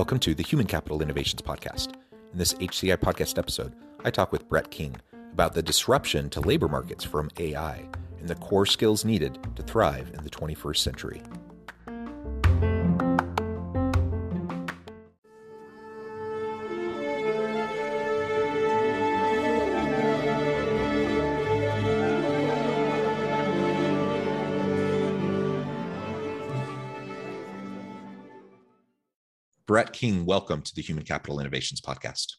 Welcome to the Human Capital Innovations Podcast. In this HCI podcast episode, I talk with Brett King about the disruption to labor markets from AI and the core skills needed to thrive in the 21st century. Brett King, welcome to the Human Capital Innovations Podcast.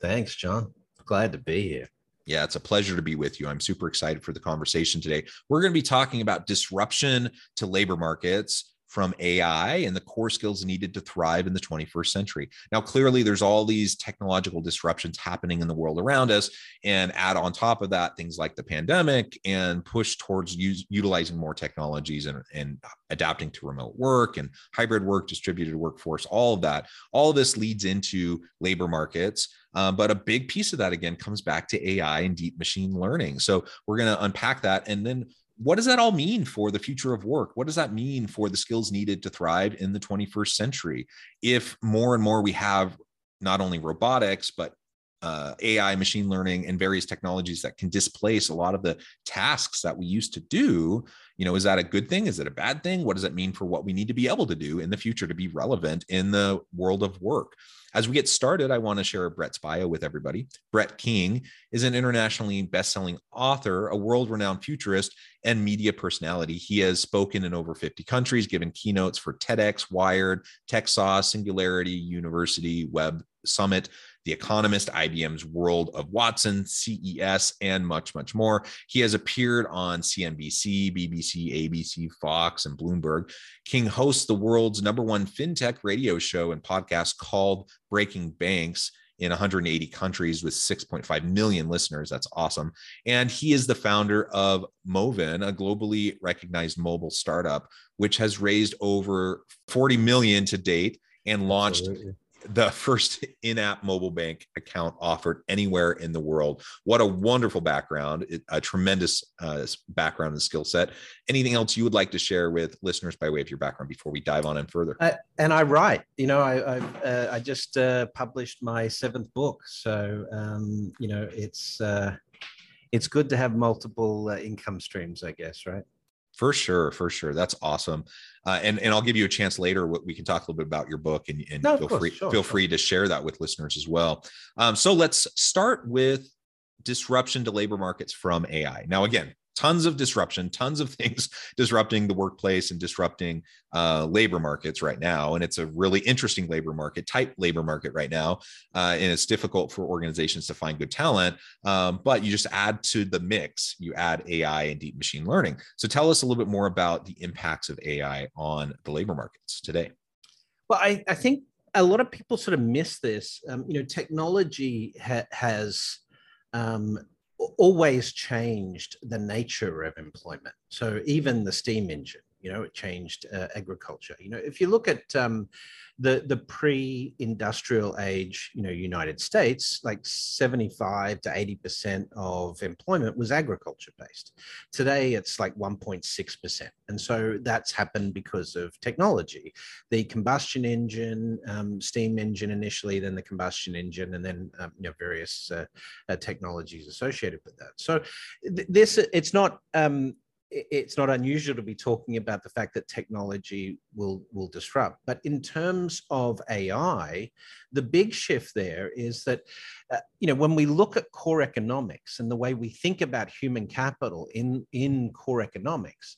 Thanks, John. Glad to be here. Yeah, it's a pleasure to be with you. I'm super excited for the conversation today. We're going to be talking about disruption to labor markets from AI and the core skills needed to thrive in the 21st century. Now, clearly, there's all these technological disruptions happening in the world around us. And add on top of that, things like the pandemic and push towards use, utilizing more technologies and, and adapting to remote work and hybrid work, distributed workforce, all of that. All of this leads into labor markets. Um, but a big piece of that, again, comes back to AI and deep machine learning. So we're going to unpack that. And then what does that all mean for the future of work? What does that mean for the skills needed to thrive in the 21st century? If more and more we have not only robotics, but uh, AI, machine learning, and various technologies that can displace a lot of the tasks that we used to do. You know, is that a good thing? Is it a bad thing? What does it mean for what we need to be able to do in the future to be relevant in the world of work? As we get started, I want to share Brett's bio with everybody. Brett King is an internationally best-selling author, a world-renowned futurist, and media personality. He has spoken in over 50 countries, given keynotes for TEDx, Wired, TechSauce, Singularity, University, Web Summit, The Economist, IBM's World of Watson, CES, and much, much more. He has appeared on CNBC, BBC, ABC, Fox, and Bloomberg. King hosts the world's number one fintech radio show and podcast called Breaking Banks in 180 countries with 6.5 million listeners. That's awesome. And he is the founder of Moven, a globally recognized mobile startup, which has raised over 40 million to date and launched Absolutely the first in-app mobile bank account offered anywhere in the world. What a wonderful background, a tremendous uh, background and skill set. Anything else you would like to share with listeners by way of your background before we dive on in further? Uh, and I write. You know, I I, uh, I just uh, published my seventh book, so um, you know it's uh, it's good to have multiple uh, income streams, I guess, right? For sure, for sure. That's awesome. Uh, and and I'll give you a chance later. We can talk a little bit about your book, and, and no, feel course, free sure, feel sure. free to share that with listeners as well. Um, so let's start with disruption to labor markets from AI. Now, again, tons of disruption, tons of things disrupting the workplace and disrupting uh, labor markets right now. And it's a really interesting labor market, type labor market right now. Uh, and it's difficult for organizations to find good talent. Um, but you just add to the mix, you add AI and deep machine learning. So tell us a little bit more about the impacts of AI on the labor markets today. Well, I, I think a lot of people sort of miss this. Um, you know, technology ha- has um, always changed the nature of employment. So even the steam engine, you know, it changed uh, agriculture. You know, if you look at um, the the pre-industrial age, you know, United States, like 75 to 80 percent of employment was agriculture based. Today, it's like 1.6 percent, and so that's happened because of technology. The combustion engine, um, steam engine initially, then the combustion engine, and then um, you know various uh, uh, technologies associated with that. So th- this it's not um, it's not unusual to be talking about the fact that technology will will disrupt. But in terms of ai the big shift there is that uh, you know when we look at core economics and the way we think about human capital in in core economics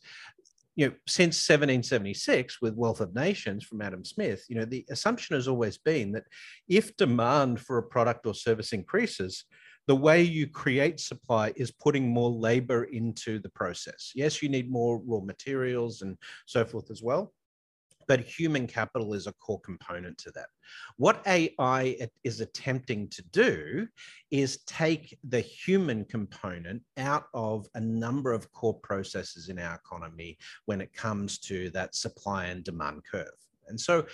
you know since 1776 with wealth of nations from adam smith you know the assumption has always been that if demand for a product or service increases the way you create supply is putting more labor into the process. Yes, you need more raw materials and so forth as well, but human capital is a core component to that. What AI is attempting to do is take the human component out of a number of core processes in our economy when it comes to that supply and demand curve. And so,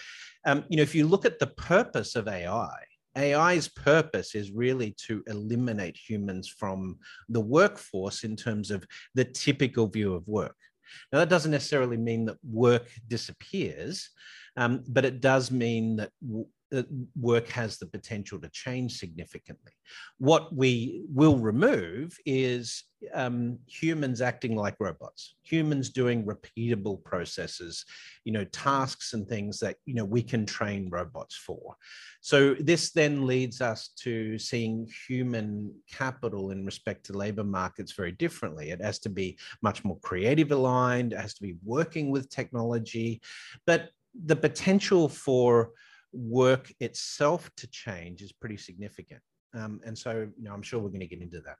um, you know, if you look at the purpose of AI, AI's purpose is really to eliminate humans from the workforce in terms of the typical view of work. Now, that doesn't necessarily mean that work disappears, um, but it does mean that work has the potential to change significantly. What we will remove is um, humans acting like robots, humans doing repeatable processes, you know, tasks and things that, you know, we can train robots for. So this then leads us to seeing human capital in respect to labor markets very differently. It has to be much more creative aligned, it has to be working with technology, but the potential for work itself to change is pretty significant. Um, and so, you know, I'm sure we're going to get into that.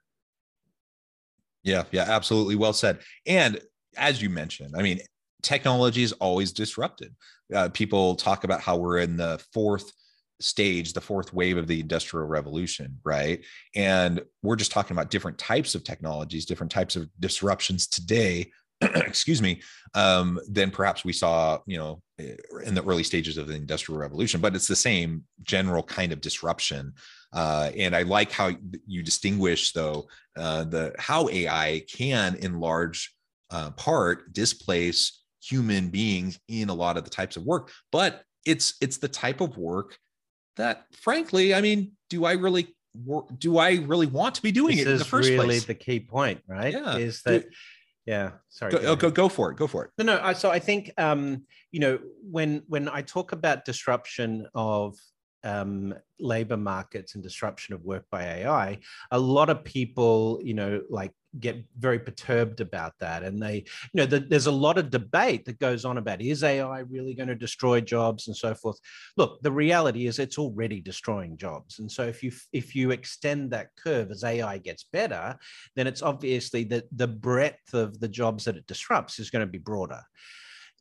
Yeah, yeah, absolutely. Well said. And as you mentioned, I mean, technology is always disrupted. Uh, people talk about how we're in the fourth stage, the fourth wave of the industrial revolution, right? And we're just talking about different types of technologies, different types of disruptions today excuse me, um, than perhaps we saw, you know, in the early stages of the industrial revolution. But it's the same general kind of disruption. Uh, and I like how you distinguish, though, uh, the how AI can, in large uh, part, displace human beings in a lot of the types of work. But it's it's the type of work that, frankly, I mean, do I really do I really want to be doing this it in the first really place? the key point, right? Yeah. Is that yeah sorry go, go, go, go for it go for it. No no I, so i think um you know when when i talk about disruption of um, labor markets and disruption of work by AI, a lot of people, you know, like get very perturbed about that. And they, you know, the, there's a lot of debate that goes on about is AI really going to destroy jobs and so forth. Look, the reality is it's already destroying jobs. And so if you if you extend that curve as AI gets better, then it's obviously that the breadth of the jobs that it disrupts is going to be broader.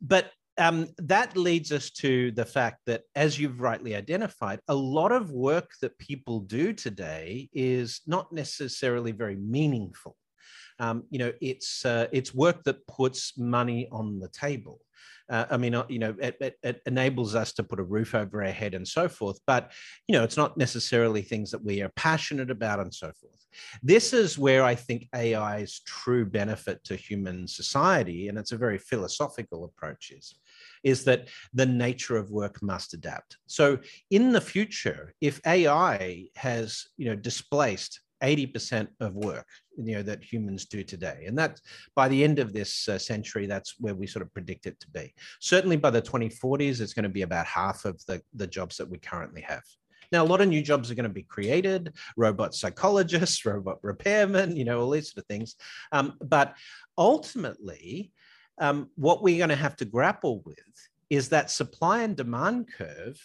But um, that leads us to the fact that, as you've rightly identified, a lot of work that people do today is not necessarily very meaningful. Um, you know, it's uh, it's work that puts money on the table. Uh, I mean, uh, you know, it, it, it, enables us to put a roof over our head and so forth. But, you know, it's not necessarily things that we are passionate about and so forth. This is where I think AI's true benefit to human society, and it's a very philosophical approach, is is that the nature of work must adapt. So in the future, if AI has you know displaced 80% of work you know that humans do today and that by the end of this uh, century that's where we sort of predict it to be certainly by the 2040s it's going to be about half of the, the jobs that we currently have now a lot of new jobs are going to be created robot psychologists robot repairmen you know all these sort of things um, but ultimately um, what we're going to have to grapple with is that supply and demand curve.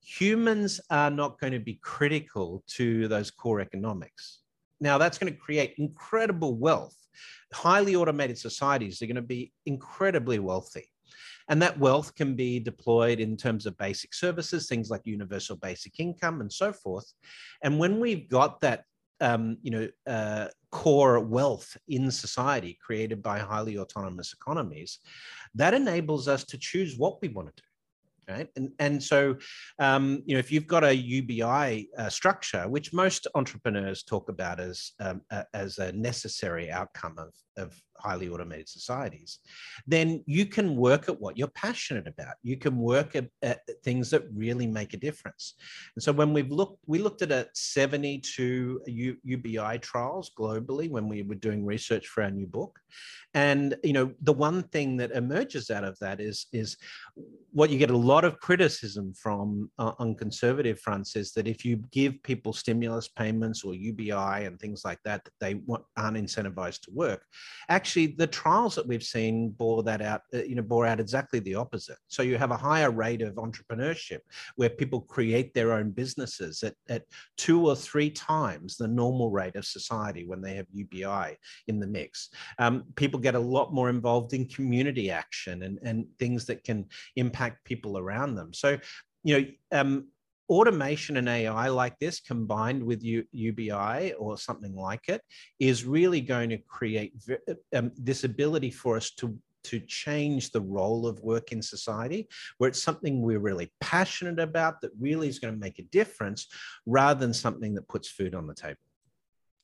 Humans are not going to be critical to those core economics. Now, that's going to create incredible wealth. Highly automated societies are going to be incredibly wealthy. And that wealth can be deployed in terms of basic services, things like universal basic income and so forth. And when we've got that um, you know, uh, core wealth in society created by highly autonomous economies, that enables us to choose what we want to do right? And and so, um, you know, if you've got a UBI uh, structure, which most entrepreneurs talk about as um, a, as a necessary outcome of of highly automated societies, then you can work at what you're passionate about. You can work at, at things that really make a difference. And so, when we've looked, we looked at a 72 U, UBI trials globally when we were doing research for our new book, and you know, the one thing that emerges out of that is is what you get a lot of criticism from uh, on conservative fronts is that if you give people stimulus payments or UBI and things like that, that they aren't incentivized to work. Actually, actually the trials that we've seen bore that out uh, you know bore out exactly the opposite so you have a higher rate of entrepreneurship where people create their own businesses at, at two or three times the normal rate of society when they have ubi in the mix um, people get a lot more involved in community action and, and things that can impact people around them so you know um, automation and AI like this combined with U, UBI or something like it is really going to create um, this ability for us to to change the role of work in society, where it's something we're really passionate about that really is going to make a difference rather than something that puts food on the table.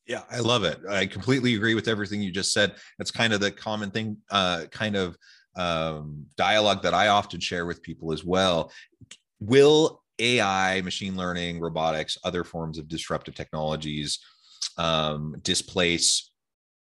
Yeah, I love it. I completely agree with everything you just said. That's kind of the common thing, uh, kind of um, dialogue that I often share with people as well. Will AI, machine learning, robotics, other forms of disruptive technologies um, displace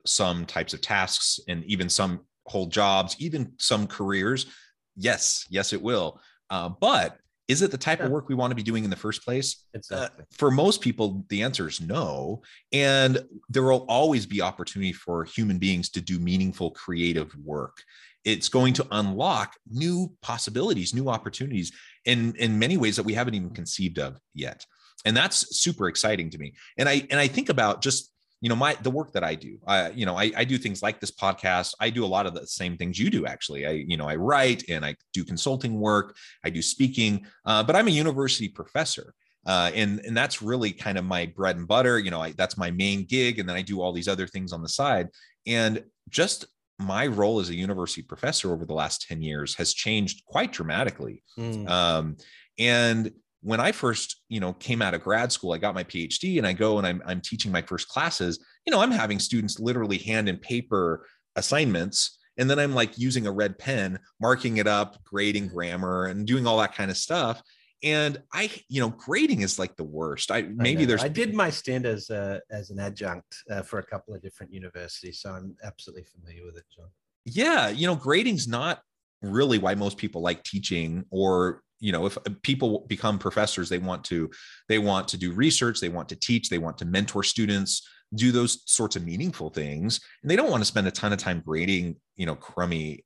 some types of tasks and even some whole jobs, even some careers. Yes, yes, it will. Uh, but is it the type yeah. of work we want to be doing in the first place? Exactly. Uh, for most people, the answer is no. And there will always be opportunity for human beings to do meaningful, creative work it's going to unlock new possibilities, new opportunities in in many ways that we haven't even conceived of yet. And that's super exciting to me. And I and I think about just you know my the work that i do. I you know I, I do things like this podcast. I do a lot of the same things you do actually. I you know i write and i do consulting work. I do speaking uh, but i'm a university professor uh, and and that's really kind of my bread and butter. You know I, that's my main gig and then i do all these other things on the side. And just my role as a university professor over the last 10 years has changed quite dramatically. Mm. Um, and when I first, you know, came out of grad school, I got my PhD and I go and I'm, I'm teaching my first classes, you know, I'm having students literally hand and paper assignments. And then I'm like using a red pen, marking it up, grading grammar and doing all that kind of stuff and i you know grading is like the worst. I maybe I there's i did my stint as a as an adjunct uh, for a couple of different universities so i'm absolutely familiar with it john. Yeah you know grading's not really why most people like teaching or you know if uh, people become professors they want to they want to do research they want to teach they want to mentor students do those sorts of meaningful things and they don't want to spend a ton of time grading you know crummy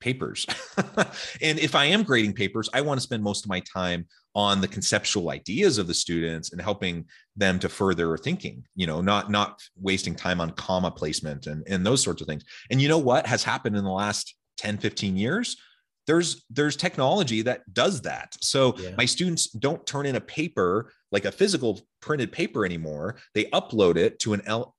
papers. and if I am grading papers, I want to spend most of my time on the conceptual ideas of the students and helping them to further thinking, you know, not not wasting time on comma placement and, and those sorts of things. And you know what has happened in the last 10, 15 years? there's there's technology that does that so yeah. my students don't turn in a paper like a physical printed paper anymore they upload it to an L,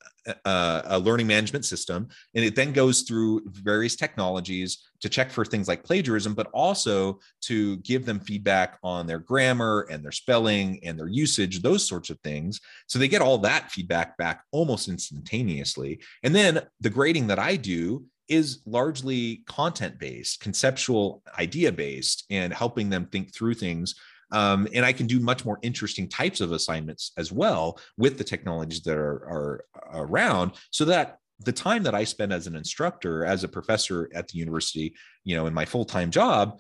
uh, a learning management system and it then goes through various technologies to check for things like plagiarism but also to give them feedback on their grammar and their spelling and their usage those sorts of things so they get all that feedback back almost instantaneously and then the grading that i do is largely content based, conceptual, idea based, and helping them think through things. Um, and I can do much more interesting types of assignments as well with the technologies that are, are around so that the time that I spend as an instructor, as a professor at the university, you know, in my full time job,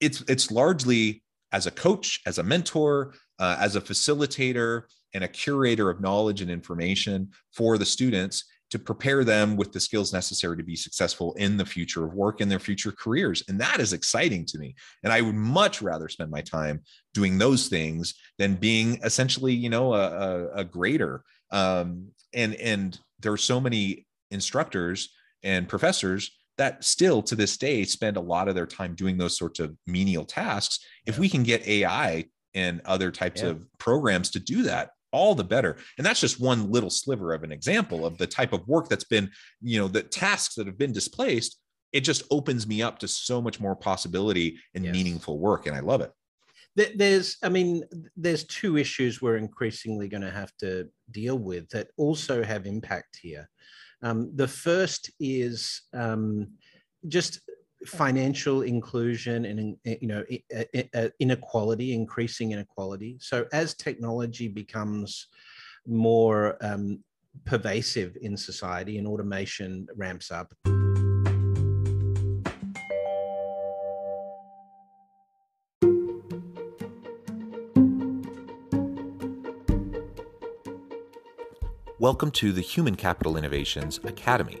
it's it's largely as a coach, as a mentor, uh, as a facilitator, and a curator of knowledge and information for the students to prepare them with the skills necessary to be successful in the future of work and their future careers. And that is exciting to me. And I would much rather spend my time doing those things than being essentially, you know, a, a, a grader. Um, and and there are so many instructors and professors that still to this day spend a lot of their time doing those sorts of menial tasks. If we can get AI and other types yeah. of programs to do that, all the better. And that's just one little sliver of an example of the type of work that's been you know the tasks that have been displaced it just opens me up to so much more possibility and yes. meaningful work and i love it. There's i mean there's two issues we're increasingly going to have to deal with that also have impact here. Um, the first is um, just financial inclusion and eh, you know eh, eh, inequality increasing inequality. So as technology becomes more um, pervasive in society and automation ramps up. Welcome to the Human Capital Innovations Academy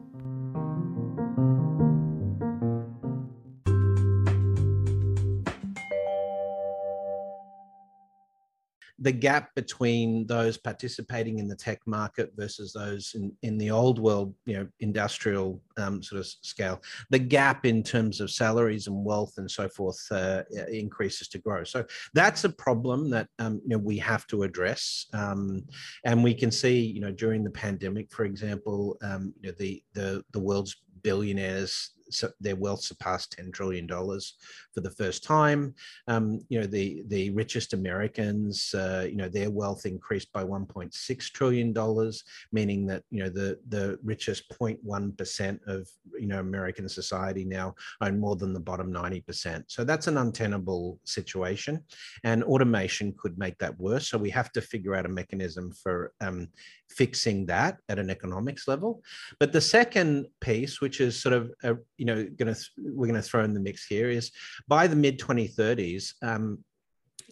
The gap between those participating in the tech market versus those in, in the old world, you know, industrial um, sort of scale, the gap in terms of salaries and wealth and so forth uh, increases to grow. So that's a problem that um, you know we have to address, um, and we can see, you know, during the pandemic, for example, um, you know, the the the world's billionaires their wealth surpassed $10 trillion for the first time. Um, you know, the, the richest Americans, uh, you know, their wealth increased by $1.6 trillion, meaning that, you know, the, the richest 0.1% of, you know, American society now own more than the bottom 90%. So that's an untenable situation. And automation could make that worse. So we have to figure out a mechanism for um, fixing that at an economics level. But the second piece, which is sort of a, you know going to we're going to throw in the mix here, is by the mid 2030s, um,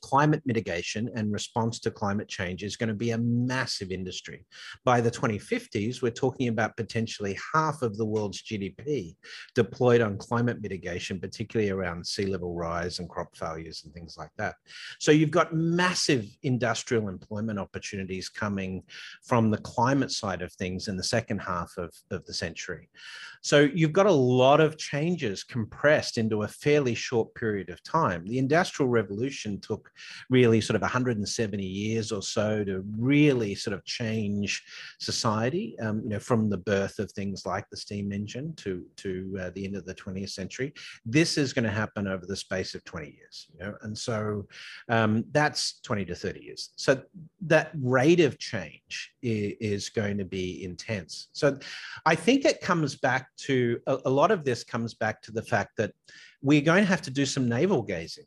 climate mitigation and response to climate change is going to be a massive industry. By the 2050s, we're talking about potentially half of the world's GDP deployed on climate mitigation, particularly around sea level rise and crop failures and things like that. So you've got massive industrial employment opportunities coming from the climate side of things in the second half of, of the century. So you've got a lot of changes compressed into a fairly short period of time. The Industrial Revolution took really sort of 170 years or so to really sort of change society, um, you know, from the birth of things like the steam engine to, to uh, the end of the 20th century. This is going to happen over the space of 20 years, you know, and so um, that's 20 to 30 years. So that rate of change is, is going to be intense. So I think it comes back to a, a lot of this comes back to the fact that we're going to have to do some navel gazing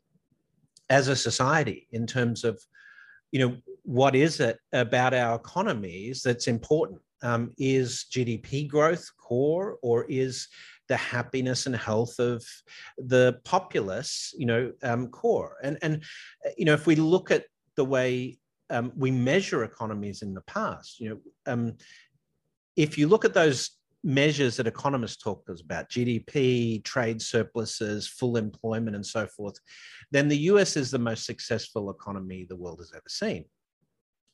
as a society in terms of you know what is it about our economies that's important? Um, is gdp growth core or is the happiness and health of the populace you know um, core? And and you know if we look at the way um, we measure economies in the past you know um, if you look at those measures that economists talk about GDP, trade surpluses, full employment, and so forth, then the US is the most successful economy the world has ever seen.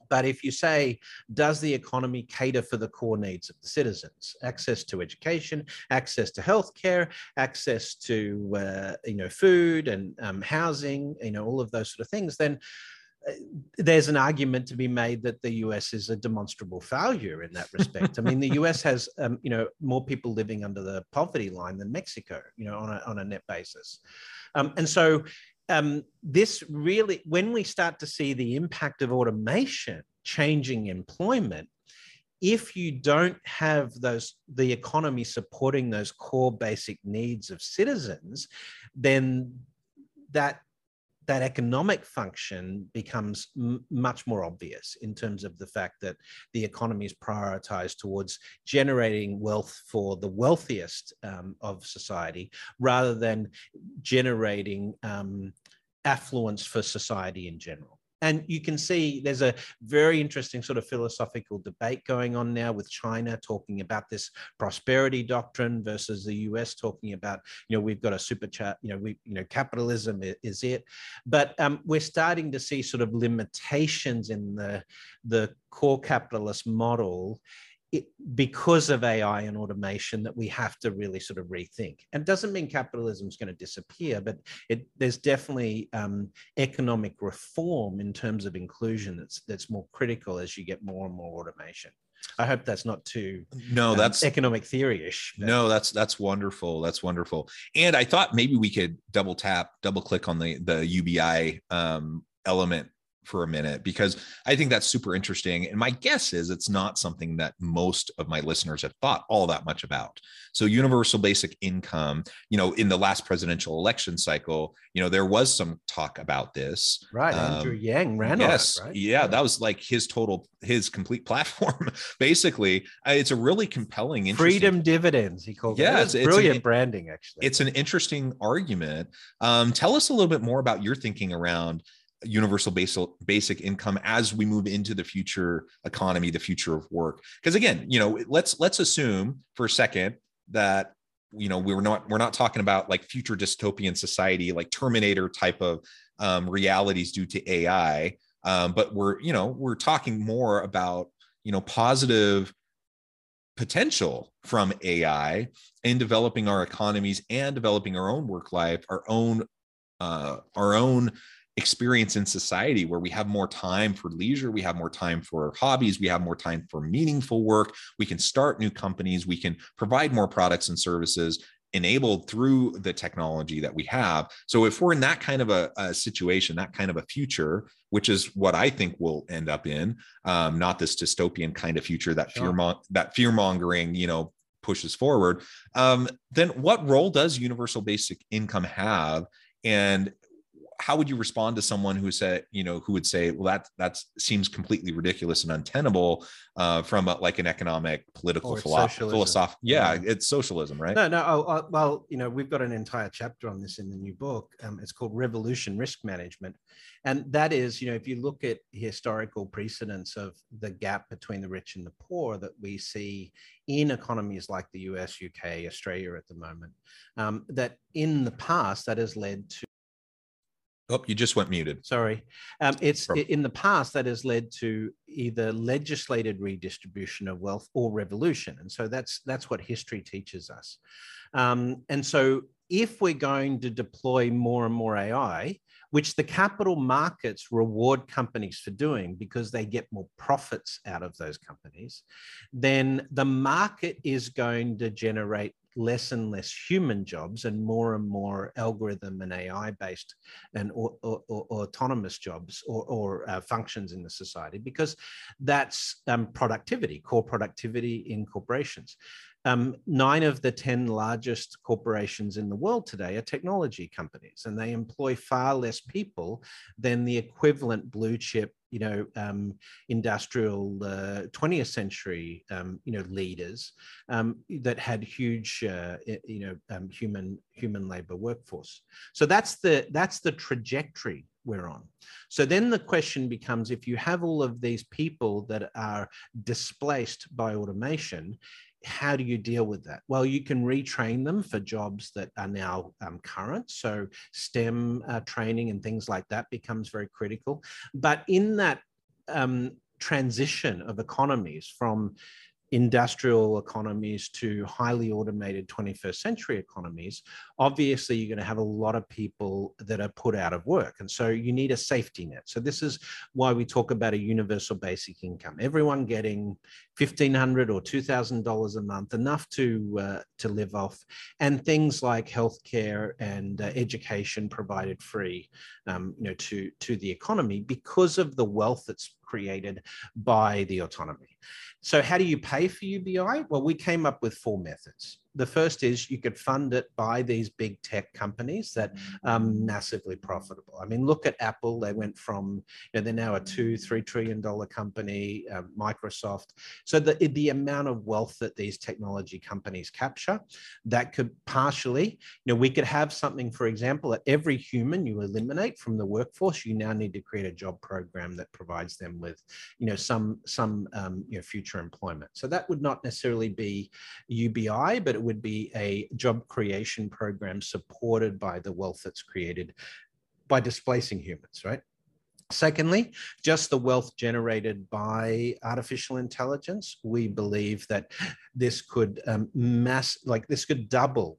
But if you say, does the economy cater for the core needs of the citizens? Access to education, access to healthcare, access to uh, you know food and um, housing, you know all of those sort of things. Then there's an argument to be made that the US is a demonstrable failure in that respect. I mean, the US has, um, you know, more people living under the poverty line than Mexico, you know, on a, on a net basis. Um, and so um, this really, when we start to see the impact of automation changing employment, if you don't have those the economy supporting those core basic needs of citizens, then that that economic function becomes m- much more obvious in terms of the fact that the economy is prioritized towards generating wealth for the wealthiest um, of society rather than generating um, affluence for society in general. And you can see there's a very interesting sort of philosophical debate going on now with China talking about this prosperity doctrine versus the US talking about, you know, we've got a super chat, you know, we, you know, capitalism is it. But um, we're starting to see sort of limitations in the, the core capitalist model it, because of AI and automation that we have to really sort of rethink. And it doesn't mean capitalism is going to disappear, but it, there's definitely um, economic reform in terms of inclusion that's that's more critical as you get more and more automation. I hope that's not too no, um, that's economic theory-ish. No, that's that's wonderful. That's wonderful. And I thought maybe we could double tap, double click on the the UBI um, element for a minute because I think that's super interesting. And my guess is it's not something that most of my listeners have thought all that much about. So, universal basic income, you know, in the last presidential election cycle, you know, there was some talk about this. Right, Andrew Um, Yang ran yes, on it, right? yeah, that was like his total, his complete platform. Basically, Uh, it's a really compelling, freedom dividends. He called Yeah, it. it's- It's, it's an- brilliant branding, actually. it's an interesting argument. Um, tell us a little bit more about your thinking around universal basic basic income as we move into the future economy, the future of work. Because again, you know, let's let's assume for a second that you know we're not we're not talking about like future dystopian society like Terminator type of um, realities due to AI, um, but we're you know we're talking more about you know positive potential from AI in developing our economies and developing our own work life, our own uh, our own experience in society where we have more time for leisure, we have more time for hobbies, we have more time for meaningful work. We can start new companies, we can provide more products and services enabled through the technology that we have. So if we're in that kind of a, a situation, that kind of a future, which is what I think we'll end up in, um, not this dystopian kind of future that Sure. fear that fear mongering, you know, pushes forward. Um, then what role does universal basic income have? And how would you respond to someone who said, you know, who would say, well, that that seems completely ridiculous and untenable uh, from a, like an economic, political, Or it's philo- socialism. philosoph- Yeah, Yeah. it's socialism, right? No, no. Oh, oh, well, you know, we've got an entire chapter on this in the new book. Um, it's called Revolution Risk Management. And that is, you know, if you look at historical precedents of the gap between the rich and the poor that we see in economies like the US, UK, Australia at the moment, um, that in the past that has led to Oh, you just went muted. sorry. Um, it's in the past that has led to either legislated redistribution of wealth or revolution and so that's that's what history teaches us. Um, and so if we're going to deploy more and more ai which the capital markets reward companies for doing because they get more profits out of those companies then the market is going to generate less and less human jobs and more and more algorithm and AI based and or, or, or autonomous jobs or, uh, functions in the society because that's um, productivity, core productivity in corporations. Um, nine of the 10 largest corporations in the world today are technology companies, and they employ far less people than the equivalent blue chip, you know, um, industrial uh, 20th century, um, you know, leaders um, that had huge, uh, you know, um, human human labor workforce. So that's the that's the trajectory we're on. So then the question becomes: if you have all of these people that are displaced by automation, how do you deal with that? Well, you can retrain them for jobs that are now um, current. So STEM uh, training and things like that becomes very critical. But in that um, transition of economies from industrial economies to highly automated 21st century economies, obviously you're going to have a lot of people that are put out of work. And so you need a safety net. So this is why we talk about a universal basic income. Everyone getting 1,500 or $2,000 a month, enough to, uh, to live off, and things like healthcare and uh, education provided free um, you know, to, to the economy because of the wealth that's created by the autonomy. So how do you pay for UBI? Well, we came up with four methods. The first is you could fund it by these big tech companies that are massively profitable. I mean, look at Apple. They went from, you know, they're now a two, three trillion dollar company, um, Microsoft. So the, the amount of wealth that these technology companies capture, that could partially, you know, we could have something, for example, that every human you eliminate from the workforce, you now need to create a job program that provides them with, you know, some, some, um, you know, future employment. So that would not necessarily be UBI, but it would be a job creation program supported by the wealth that's created by displacing humans, right? Secondly, just the wealth generated by artificial intelligence. We believe that this could um, mass, like this could double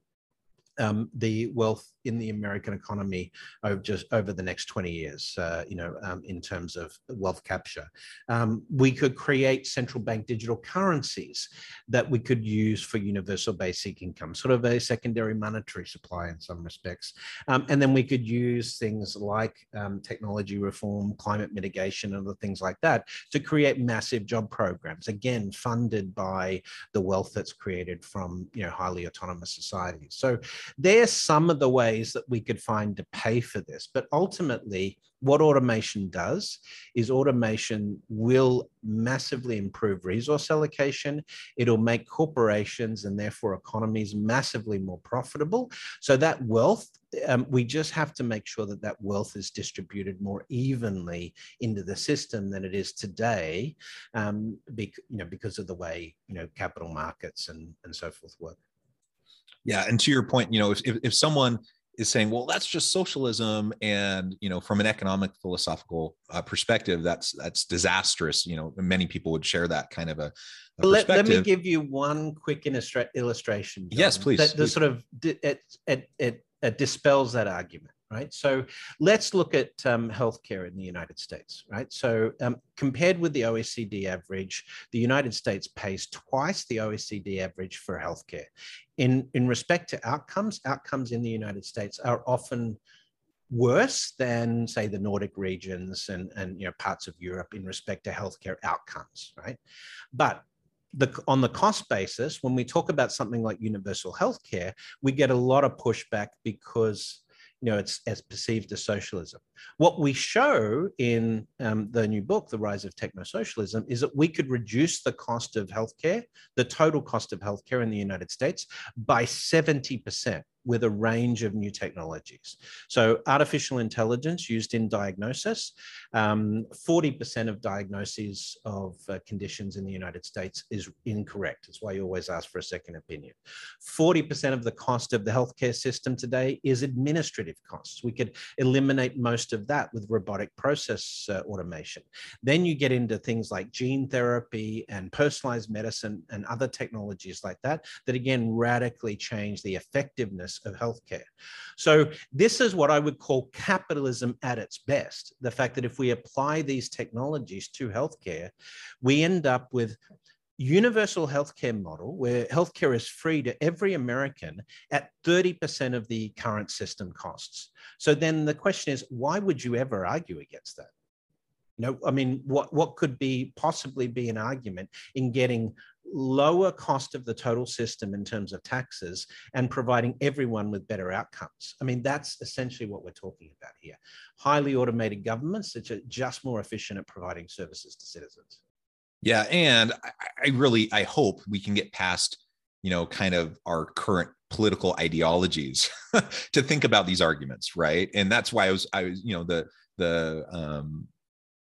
um, the wealth in the American economy over just over the next 20 years, uh, you know, um, in terms of wealth capture. Um, we could create central bank digital currencies that we could use for universal basic income, sort of a secondary monetary supply in some respects. Um, and then we could use things like um, technology reform, climate mitigation, and other things like that to create massive job programs, again, funded by the wealth that's created from, you know, highly autonomous societies. So there's some of the ways that we could find to pay for this. But ultimately, what automation does is automation will massively improve resource allocation. It'll make corporations and therefore economies massively more profitable. So that wealth, um, we just have to make sure that that wealth is distributed more evenly into the system than it is today, um, be, you know, because of the way you know capital markets and and so forth work. Yeah, and to your point, you know, if, if, if someone is saying, well, that's just socialism, and you know, from an economic philosophical uh, perspective, that's that's disastrous. You know, many people would share that kind of a. a let, let, me give you one quick illustra- illustration. John, yes, please. That, that sort of it, it, it, it dispels that argument right? So let's look at um, healthcare in the United States, right? So um, compared with the OECD average, the United States pays twice the OECD average for healthcare. In, in respect to outcomes, outcomes in the United States are often worse than say the Nordic regions and, and you know parts of Europe in respect to healthcare outcomes, right? But the, on the cost basis, when we talk about something like universal healthcare, we get a lot of pushback because you know, it's as perceived as socialism. What we show in um, the new book, The Rise of Techno Socialism, is that we could reduce the cost of healthcare, the total cost of healthcare in the United States, by 70% with a range of new technologies. So artificial intelligence used in diagnosis, 40% um, of diagnoses of uh, conditions in the United States is incorrect. That's why you always ask for a second opinion. 40% of the cost of the healthcare system today is administrative costs. We could eliminate most of that with robotic process uh, automation. Then you get into things like gene therapy and personalized medicine and other technologies like that, that again radically change the effectiveness of healthcare. So, this is what I would call capitalism at its best. The fact that if we apply these technologies to healthcare, we end up with universal healthcare model where healthcare is free to every American at 30% of the current system costs. So then the question is, why would you ever argue against that? You know, I mean, what, what could be possibly be an argument in getting lower cost of the total system in terms of taxes and providing everyone with better outcomes. I mean, that's essentially what we're talking about here. Highly automated governments that are just more efficient at providing services to citizens. Yeah, and I, really I hope we can get past, you know, kind of our current political ideologies to think about these arguments, right? And that's why I was I was, you know, the the um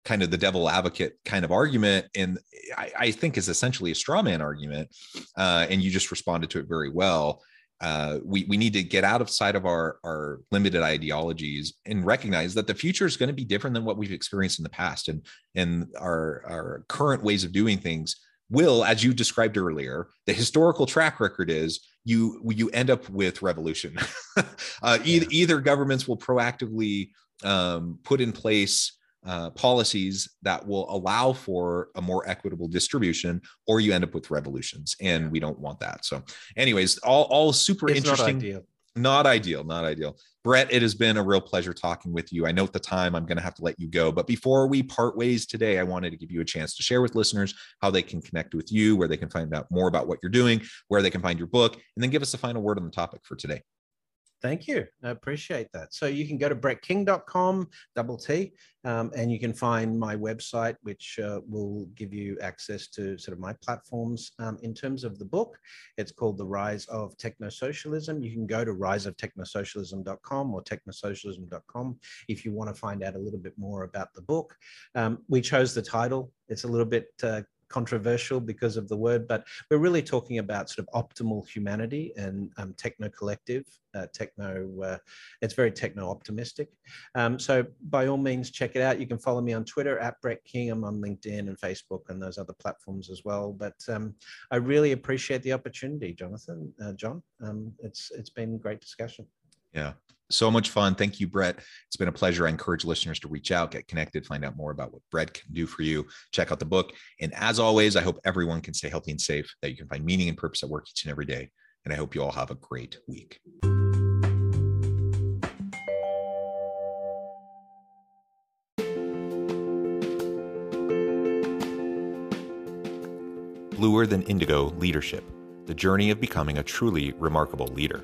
kind of the devil advocate kind of argument and I, I think is essentially a straw man argument uh, and you just responded to it very well uh, we, we need to get out of sight of our, our limited ideologies and recognize that the future is going to be different than what we've experienced in the past and and our, our current ways of doing things will as you described earlier the historical track record is you you end up with revolution uh, yeah. either, either governments will proactively um, put in place uh, policies that will allow for a more equitable distribution, or you end up with revolutions, and we don't want that. So, anyways, all all super it's interesting. Not ideal. not ideal. Not ideal. Brett, it has been a real pleasure talking with you. I note the time. I'm going to have to let you go, but before we part ways today, I wanted to give you a chance to share with listeners how they can connect with you, where they can find out more about what you're doing, where they can find your book, and then give us a final word on the topic for today. Thank you. I appreciate that. So you can go to brettking.com, double T, um, and you can find my website, which uh, will give you access to sort of my platforms. Um, in terms of the book, it's called The Rise of Technosocialism. You can go to riseoftechnosocialism.com or technosocialism.com if you want to find out a little bit more about the book. Um, we chose the title. It's a little bit uh, controversial because of the word, but we're really talking about sort of optimal humanity and um, techno collective, uh, techno. Uh, it's very techno optimistic. Um, so by all means, check it out. You can follow me on Twitter at Brett King. I'm on LinkedIn and Facebook and those other platforms as well. But um, I really appreciate the opportunity, Jonathan, uh, John. Um, it's it's been great discussion. Yeah, so much fun. Thank you, Brett. It's been a pleasure. I encourage listeners to reach out, get connected, find out more about what Brett can do for you. Check out the book. And as always, I hope everyone can stay healthy and safe, that you can find meaning and purpose at work each and every day. And I hope you all have a great week. Bluer Than Indigo Leadership The Journey of Becoming a Truly Remarkable Leader.